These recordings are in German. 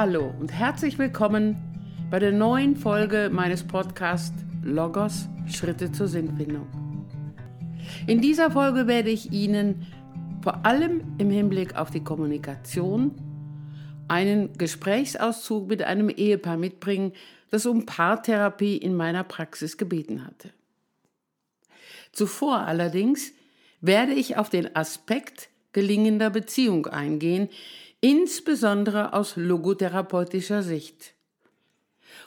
Hallo und herzlich willkommen bei der neuen Folge meines Podcasts Logos Schritte zur Sinnfindung. In dieser Folge werde ich Ihnen vor allem im Hinblick auf die Kommunikation einen Gesprächsauszug mit einem Ehepaar mitbringen, das um Paartherapie in meiner Praxis gebeten hatte. Zuvor allerdings werde ich auf den Aspekt gelingender Beziehung eingehen, insbesondere aus logotherapeutischer Sicht.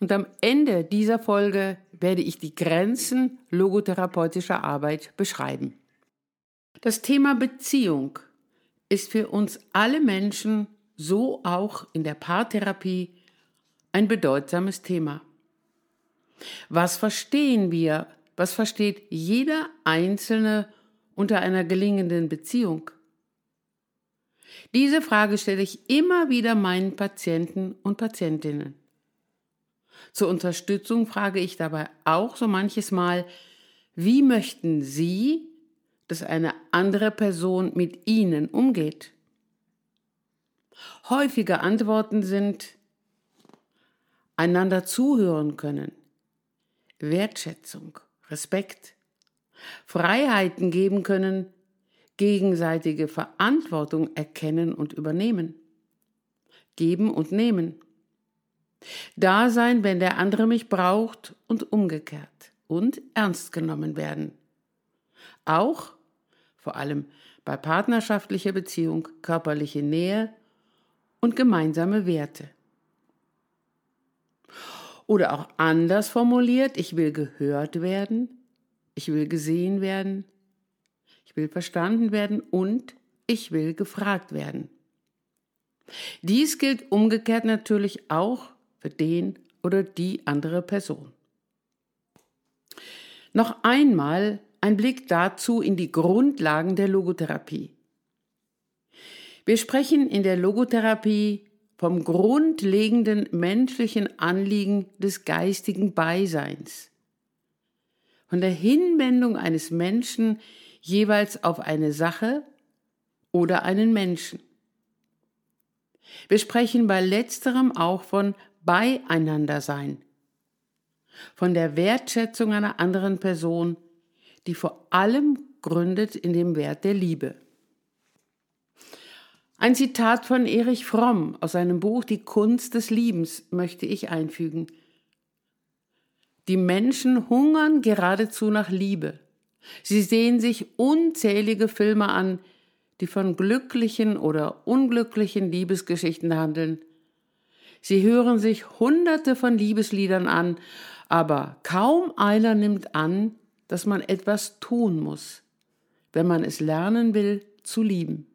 Und am Ende dieser Folge werde ich die Grenzen logotherapeutischer Arbeit beschreiben. Das Thema Beziehung ist für uns alle Menschen, so auch in der Paartherapie, ein bedeutsames Thema. Was verstehen wir, was versteht jeder Einzelne unter einer gelingenden Beziehung? Diese Frage stelle ich immer wieder meinen Patienten und Patientinnen. Zur Unterstützung frage ich dabei auch so manches Mal, wie möchten Sie, dass eine andere Person mit Ihnen umgeht? Häufige Antworten sind einander zuhören können, Wertschätzung, Respekt, Freiheiten geben können, gegenseitige Verantwortung erkennen und übernehmen, geben und nehmen, da sein, wenn der andere mich braucht und umgekehrt und ernst genommen werden. Auch, vor allem bei partnerschaftlicher Beziehung, körperliche Nähe und gemeinsame Werte. Oder auch anders formuliert, ich will gehört werden, ich will gesehen werden, will verstanden werden und ich will gefragt werden. Dies gilt umgekehrt natürlich auch für den oder die andere Person. Noch einmal ein Blick dazu in die Grundlagen der Logotherapie. Wir sprechen in der Logotherapie vom grundlegenden menschlichen Anliegen des geistigen Beiseins, von der Hinwendung eines Menschen jeweils auf eine Sache oder einen Menschen. Wir sprechen bei letzterem auch von beieinander sein, von der Wertschätzung einer anderen Person, die vor allem gründet in dem Wert der Liebe. Ein Zitat von Erich Fromm aus seinem Buch Die Kunst des Liebens möchte ich einfügen. Die Menschen hungern geradezu nach Liebe. Sie sehen sich unzählige Filme an, die von glücklichen oder unglücklichen Liebesgeschichten handeln, Sie hören sich hunderte von Liebesliedern an, aber kaum einer nimmt an, dass man etwas tun muss, wenn man es lernen will zu lieben.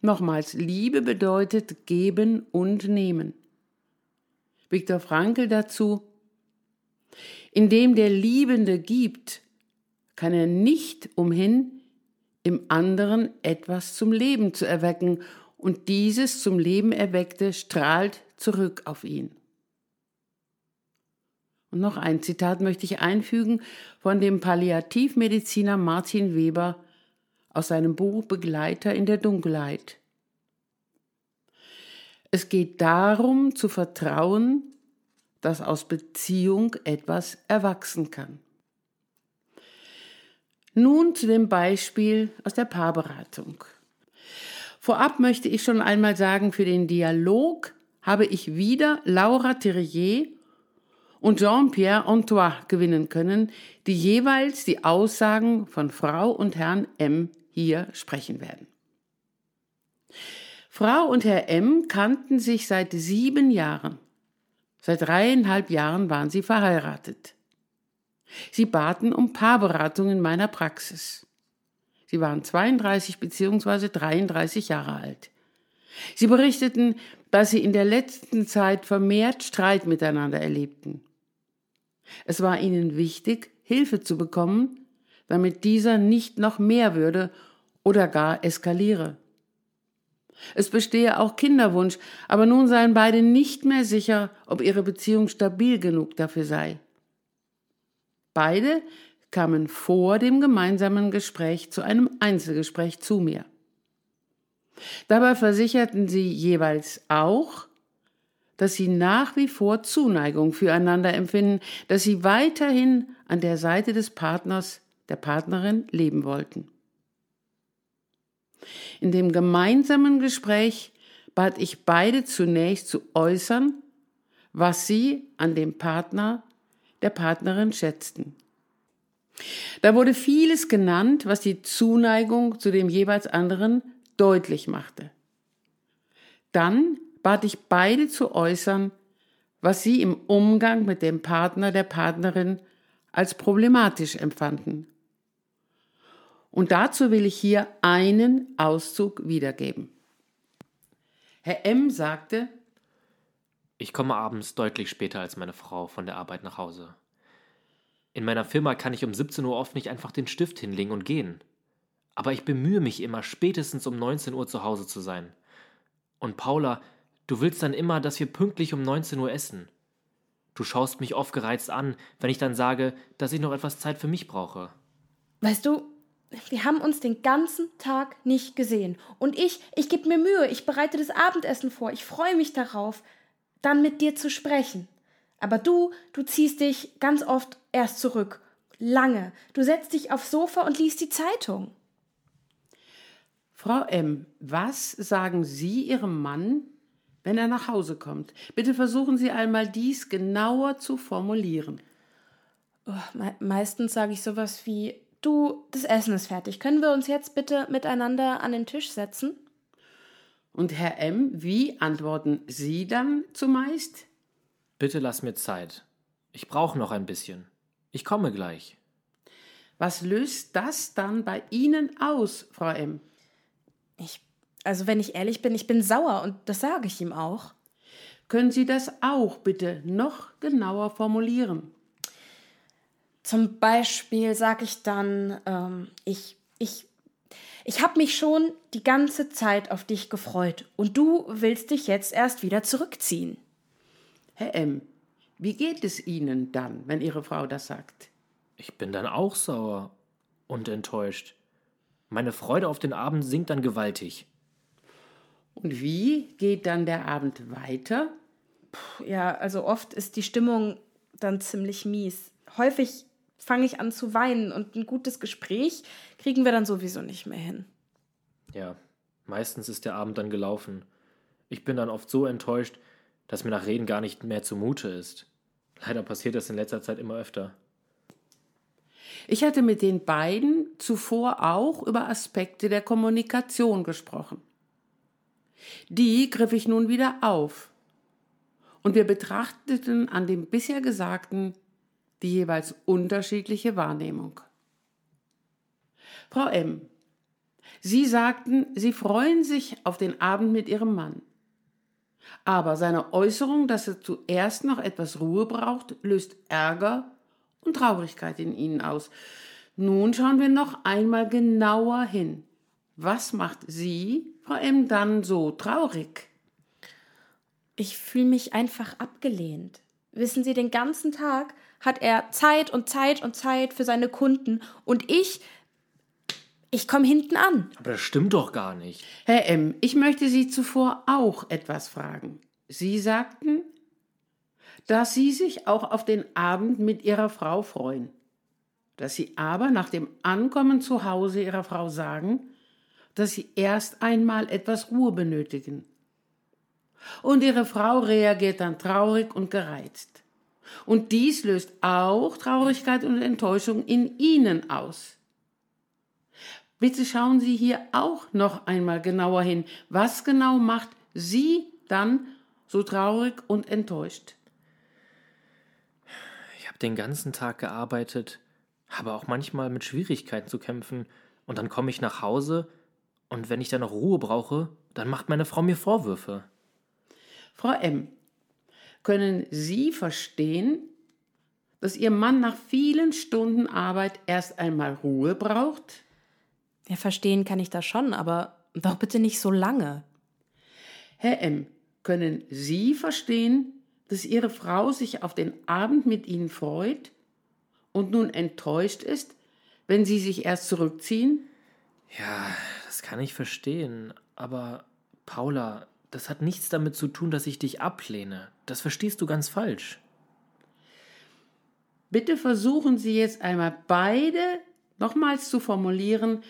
Nochmals, Liebe bedeutet geben und nehmen. Viktor Frankl dazu, indem der Liebende gibt, kann er nicht umhin, im anderen etwas zum Leben zu erwecken und dieses zum Leben erweckte strahlt zurück auf ihn. Und noch ein Zitat möchte ich einfügen von dem Palliativmediziner Martin Weber aus seinem Buch Begleiter in der Dunkelheit. Es geht darum zu vertrauen, dass aus Beziehung etwas erwachsen kann. Nun zu dem Beispiel aus der Paarberatung. Vorab möchte ich schon einmal sagen, für den Dialog habe ich wieder Laura Thierrier und Jean-Pierre Antoine gewinnen können, die jeweils die Aussagen von Frau und Herrn M hier sprechen werden. Frau und Herr M kannten sich seit sieben Jahren. Seit dreieinhalb Jahren waren sie verheiratet. Sie baten um Paarberatung in meiner Praxis. Sie waren 32 bzw. 33 Jahre alt. Sie berichteten, dass sie in der letzten Zeit vermehrt Streit miteinander erlebten. Es war ihnen wichtig, Hilfe zu bekommen, damit dieser nicht noch mehr würde oder gar eskaliere. Es bestehe auch Kinderwunsch, aber nun seien beide nicht mehr sicher, ob ihre Beziehung stabil genug dafür sei. Beide kamen vor dem gemeinsamen Gespräch zu einem Einzelgespräch zu mir. Dabei versicherten sie jeweils auch, dass sie nach wie vor Zuneigung füreinander empfinden, dass sie weiterhin an der Seite des Partners, der Partnerin leben wollten. In dem gemeinsamen Gespräch bat ich beide zunächst zu äußern, was sie an dem Partner, der Partnerin schätzten. Da wurde vieles genannt, was die Zuneigung zu dem jeweils anderen deutlich machte. Dann bat ich beide zu äußern, was sie im Umgang mit dem Partner der Partnerin als problematisch empfanden. Und dazu will ich hier einen Auszug wiedergeben. Herr M sagte, ich komme abends deutlich später als meine Frau von der Arbeit nach Hause. In meiner Firma kann ich um 17 Uhr oft nicht einfach den Stift hinlegen und gehen. Aber ich bemühe mich immer, spätestens um 19 Uhr zu Hause zu sein. Und Paula, du willst dann immer, dass wir pünktlich um 19 Uhr essen. Du schaust mich oft gereizt an, wenn ich dann sage, dass ich noch etwas Zeit für mich brauche. Weißt du, wir haben uns den ganzen Tag nicht gesehen. Und ich, ich gebe mir Mühe, ich bereite das Abendessen vor, ich freue mich darauf dann mit dir zu sprechen. Aber du, du ziehst dich ganz oft erst zurück. Lange. Du setzt dich aufs Sofa und liest die Zeitung. Frau M., was sagen Sie Ihrem Mann, wenn er nach Hause kommt? Bitte versuchen Sie einmal dies genauer zu formulieren. Oh, me meistens sage ich sowas wie, du, das Essen ist fertig. Können wir uns jetzt bitte miteinander an den Tisch setzen? Und Herr M., wie antworten Sie dann zumeist? Bitte lass mir Zeit. Ich brauche noch ein bisschen. Ich komme gleich. Was löst das dann bei Ihnen aus, Frau M? Ich, also wenn ich ehrlich bin, ich bin sauer und das sage ich ihm auch. Können Sie das auch bitte noch genauer formulieren? Zum Beispiel sage ich dann, ähm, ich, ich ich habe mich schon die ganze Zeit auf dich gefreut und du willst dich jetzt erst wieder zurückziehen. Herr M., wie geht es Ihnen dann, wenn Ihre Frau das sagt? Ich bin dann auch sauer und enttäuscht. Meine Freude auf den Abend sinkt dann gewaltig. Und wie geht dann der Abend weiter? Puh, ja, also oft ist die Stimmung dann ziemlich mies. Häufig fange ich an zu weinen und ein gutes Gespräch kriegen wir dann sowieso nicht mehr hin. Ja, meistens ist der Abend dann gelaufen. Ich bin dann oft so enttäuscht, dass mir nach Reden gar nicht mehr zumute ist. Leider passiert das in letzter Zeit immer öfter. Ich hatte mit den beiden zuvor auch über Aspekte der Kommunikation gesprochen. Die griff ich nun wieder auf. Und wir betrachteten an dem bisher Gesagten die jeweils unterschiedliche Wahrnehmung. Frau M. Sie sagten, Sie freuen sich auf den Abend mit Ihrem Mann. Aber seine Äußerung, dass er zuerst noch etwas Ruhe braucht, löst Ärger und Traurigkeit in Ihnen aus. Nun schauen wir noch einmal genauer hin. Was macht Sie, Frau M., dann so traurig? Ich fühle mich einfach abgelehnt. Wissen Sie, den ganzen Tag hat er Zeit und Zeit und Zeit für seine Kunden und ich, ich komme hinten an. Aber das stimmt doch gar nicht. Herr M., ich möchte Sie zuvor auch etwas fragen. Sie sagten, dass Sie sich auch auf den Abend mit Ihrer Frau freuen, dass Sie aber nach dem Ankommen zu Hause Ihrer Frau sagen, dass Sie erst einmal etwas Ruhe benötigen. Und Ihre Frau reagiert dann traurig und gereizt. Und dies löst auch Traurigkeit und Enttäuschung in Ihnen aus. Bitte schauen Sie hier auch noch einmal genauer hin. Was genau macht Sie dann so traurig und enttäuscht? Ich habe den ganzen Tag gearbeitet, habe auch manchmal mit Schwierigkeiten zu kämpfen, und dann komme ich nach Hause, und wenn ich dann noch Ruhe brauche, dann macht meine Frau mir Vorwürfe. Frau M., können Sie verstehen, dass Ihr Mann nach vielen Stunden Arbeit erst einmal Ruhe braucht? Ja, verstehen kann ich das schon, aber doch bitte nicht so lange. Herr M., können Sie verstehen, dass Ihre Frau sich auf den Abend mit Ihnen freut und nun enttäuscht ist, wenn Sie sich erst zurückziehen? Ja, das kann ich verstehen, Aber, Paula, das hat nichts damit zu tun, dass ich dich ablehne. Das verstehst du ganz falsch. Bitte versuchen Sie jetzt einmal beide nochmals zu formulieren,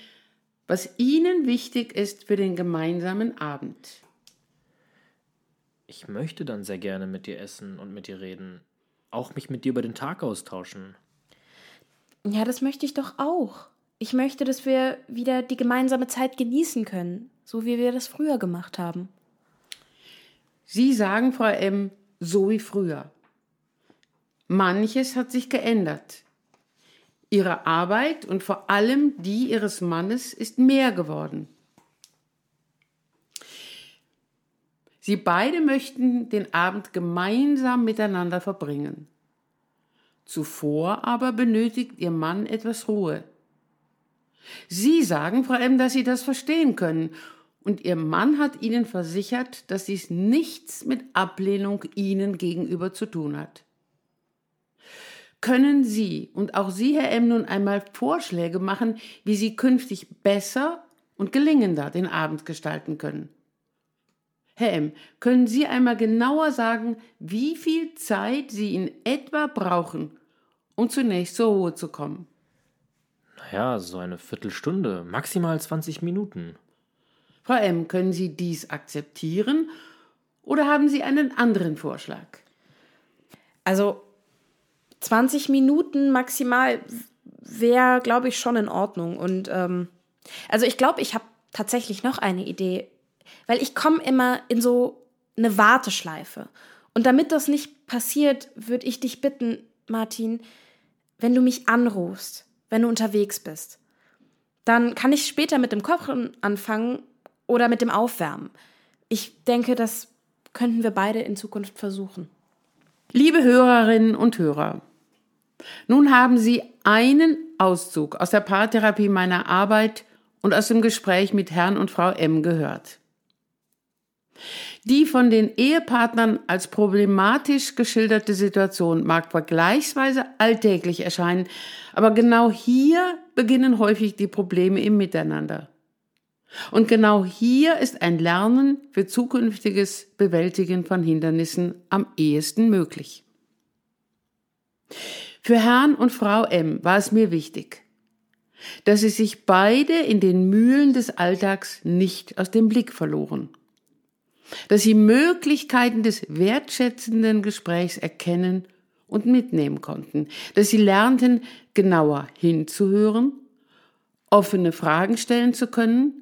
was Ihnen wichtig ist für den gemeinsamen Abend. Ich möchte dann sehr gerne mit dir essen und mit dir reden. Auch mich mit dir über den Tag austauschen. Ja, das möchte ich doch auch. Ich möchte, dass wir wieder die gemeinsame Zeit genießen können, so wie wir das früher gemacht haben. Sie sagen, Frau M., so wie früher. Manches hat sich geändert. Ihre Arbeit und vor allem die Ihres Mannes ist mehr geworden. Sie beide möchten den Abend gemeinsam miteinander verbringen. Zuvor aber benötigt Ihr Mann etwas Ruhe. Sie sagen, Frau M., dass Sie das verstehen können, und Ihr Mann hat Ihnen versichert, dass dies nichts mit Ablehnung Ihnen gegenüber zu tun hat. Können Sie und auch Sie, Herr M., nun einmal Vorschläge machen, wie Sie künftig besser und gelingender den Abend gestalten können? Herr M., können Sie einmal genauer sagen, wie viel Zeit Sie in etwa brauchen, um zunächst zur Ruhe zu kommen? Naja, so eine Viertelstunde, maximal 20 Minuten. Frau M., können Sie dies akzeptieren oder haben Sie einen anderen Vorschlag? Also 20 Minuten maximal wäre, glaube ich, schon in Ordnung. Und ähm, also ich glaube, ich habe tatsächlich noch eine Idee, weil ich komme immer in so eine Warteschleife. Und damit das nicht passiert, würde ich dich bitten, Martin, wenn du mich anrufst, wenn du unterwegs bist, dann kann ich später mit dem Kochen anfangen oder mit dem Aufwärmen. Ich denke, das könnten wir beide in Zukunft versuchen. Liebe Hörerinnen und Hörer, nun haben Sie einen Auszug aus der Paartherapie meiner Arbeit und aus dem Gespräch mit Herrn und Frau M gehört. Die von den Ehepartnern als problematisch geschilderte Situation mag vergleichsweise alltäglich erscheinen, aber genau hier beginnen häufig die Probleme im Miteinander. Und genau hier ist ein Lernen für zukünftiges Bewältigen von Hindernissen am ehesten möglich. Für Herrn und Frau M war es mir wichtig, dass sie sich beide in den Mühlen des Alltags nicht aus dem Blick verloren, dass sie Möglichkeiten des wertschätzenden Gesprächs erkennen und mitnehmen konnten, dass sie lernten, genauer hinzuhören, offene Fragen stellen zu können,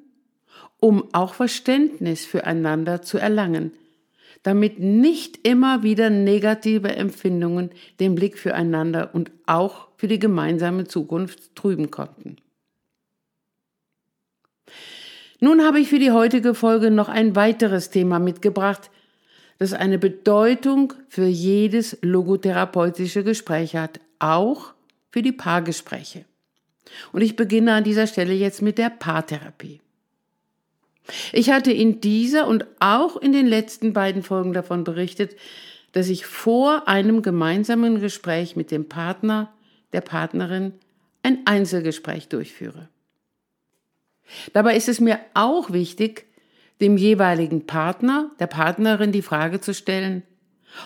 um auch Verständnis füreinander zu erlangen, damit nicht immer wieder negative Empfindungen den Blick füreinander und auch für die gemeinsame Zukunft trüben konnten. Nun habe ich für die heutige Folge noch ein weiteres Thema mitgebracht, das eine Bedeutung für jedes logotherapeutische Gespräch hat, auch für die Paargespräche. Und ich beginne an dieser Stelle jetzt mit der Paartherapie. Ich hatte in dieser und auch in den letzten beiden Folgen davon berichtet, dass ich vor einem gemeinsamen Gespräch mit dem Partner, der Partnerin, ein Einzelgespräch durchführe. Dabei ist es mir auch wichtig, dem jeweiligen Partner, der Partnerin die Frage zu stellen,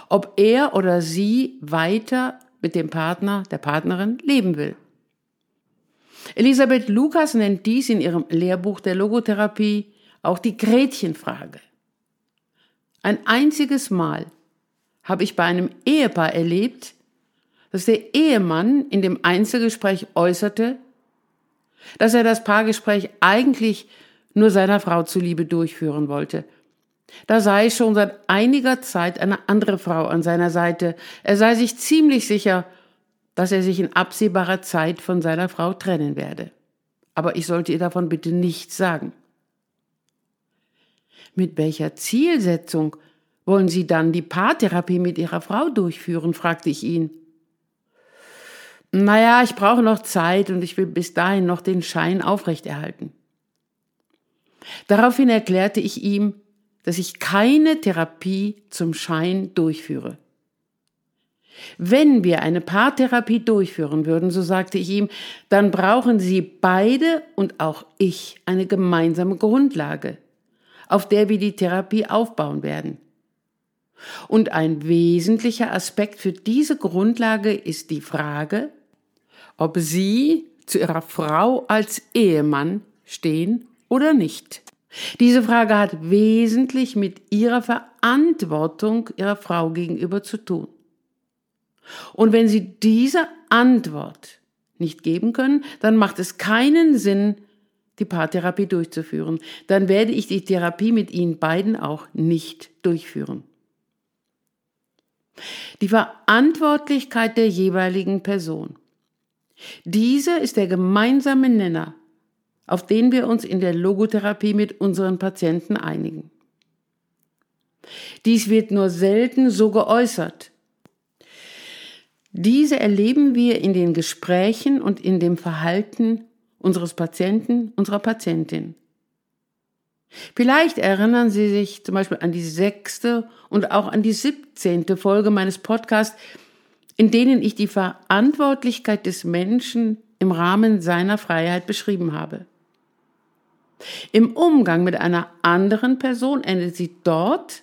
ob er oder sie weiter mit dem Partner, der Partnerin leben will. Elisabeth Lukas nennt dies in ihrem Lehrbuch der Logotherapie auch die Gretchenfrage. Ein einziges Mal habe ich bei einem Ehepaar erlebt, dass der Ehemann in dem Einzelgespräch äußerte, dass er das Paargespräch eigentlich nur seiner Frau zuliebe durchführen wollte. Da sei schon seit einiger Zeit eine andere Frau an seiner Seite. Er sei sich ziemlich sicher, dass er sich in absehbarer Zeit von seiner Frau trennen werde. Aber ich sollte ihr davon bitte nichts sagen. Mit welcher Zielsetzung wollen Sie dann die Paartherapie mit Ihrer Frau durchführen? fragte ich ihn. Naja, ich brauche noch Zeit und ich will bis dahin noch den Schein aufrechterhalten. Daraufhin erklärte ich ihm, dass ich keine Therapie zum Schein durchführe. Wenn wir eine Paartherapie durchführen würden, so sagte ich ihm, dann brauchen Sie beide und auch ich eine gemeinsame Grundlage auf der wir die Therapie aufbauen werden. Und ein wesentlicher Aspekt für diese Grundlage ist die Frage, ob Sie zu Ihrer Frau als Ehemann stehen oder nicht. Diese Frage hat wesentlich mit Ihrer Verantwortung Ihrer Frau gegenüber zu tun. Und wenn Sie diese Antwort nicht geben können, dann macht es keinen Sinn, die Paartherapie durchzuführen. Dann werde ich die Therapie mit Ihnen beiden auch nicht durchführen. Die Verantwortlichkeit der jeweiligen Person. Diese ist der gemeinsame Nenner, auf den wir uns in der Logotherapie mit unseren Patienten einigen. Dies wird nur selten so geäußert. Diese erleben wir in den Gesprächen und in dem Verhalten unseres Patienten, unserer Patientin. Vielleicht erinnern Sie sich zum Beispiel an die sechste und auch an die siebzehnte Folge meines Podcasts, in denen ich die Verantwortlichkeit des Menschen im Rahmen seiner Freiheit beschrieben habe. Im Umgang mit einer anderen Person endet sie dort,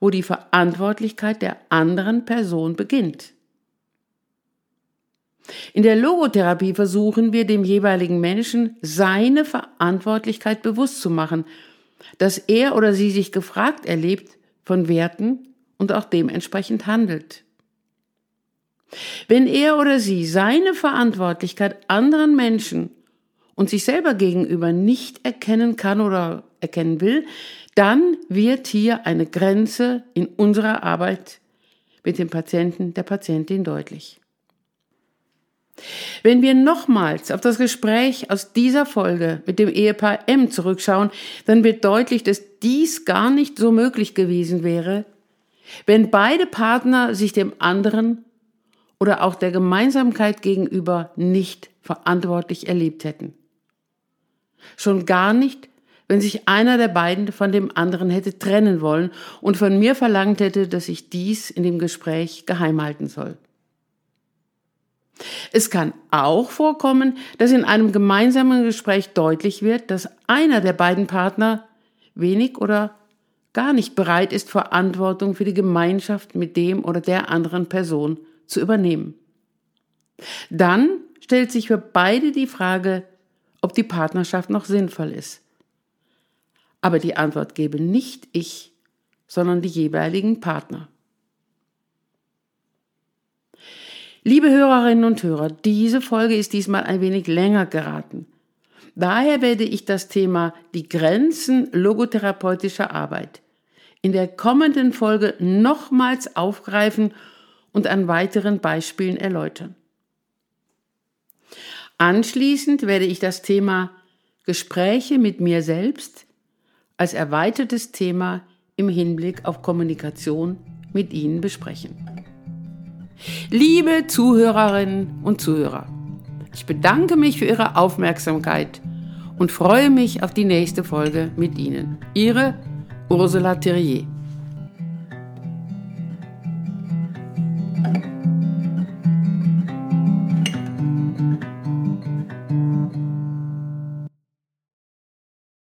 wo die Verantwortlichkeit der anderen Person beginnt. In der Logotherapie versuchen wir dem jeweiligen Menschen seine Verantwortlichkeit bewusst zu machen, dass er oder sie sich gefragt erlebt von Werten und auch dementsprechend handelt. Wenn er oder sie seine Verantwortlichkeit anderen Menschen und sich selber gegenüber nicht erkennen kann oder erkennen will, dann wird hier eine Grenze in unserer Arbeit mit dem Patienten, der Patientin deutlich. Wenn wir nochmals auf das Gespräch aus dieser Folge mit dem Ehepaar M zurückschauen, dann wird deutlich, dass dies gar nicht so möglich gewesen wäre, wenn beide Partner sich dem anderen oder auch der Gemeinsamkeit gegenüber nicht verantwortlich erlebt hätten. Schon gar nicht, wenn sich einer der beiden von dem anderen hätte trennen wollen und von mir verlangt hätte, dass ich dies in dem Gespräch geheim halten soll. Es kann auch vorkommen, dass in einem gemeinsamen Gespräch deutlich wird, dass einer der beiden Partner wenig oder gar nicht bereit ist, Verantwortung für die Gemeinschaft mit dem oder der anderen Person zu übernehmen. Dann stellt sich für beide die Frage, ob die Partnerschaft noch sinnvoll ist. Aber die Antwort gebe nicht ich, sondern die jeweiligen Partner. Liebe Hörerinnen und Hörer, diese Folge ist diesmal ein wenig länger geraten. Daher werde ich das Thema die Grenzen logotherapeutischer Arbeit in der kommenden Folge nochmals aufgreifen und an weiteren Beispielen erläutern. Anschließend werde ich das Thema Gespräche mit mir selbst als erweitertes Thema im Hinblick auf Kommunikation mit Ihnen besprechen. Liebe Zuhörerinnen und Zuhörer, ich bedanke mich für Ihre Aufmerksamkeit und freue mich auf die nächste Folge mit Ihnen. Ihre Ursula Thierrier.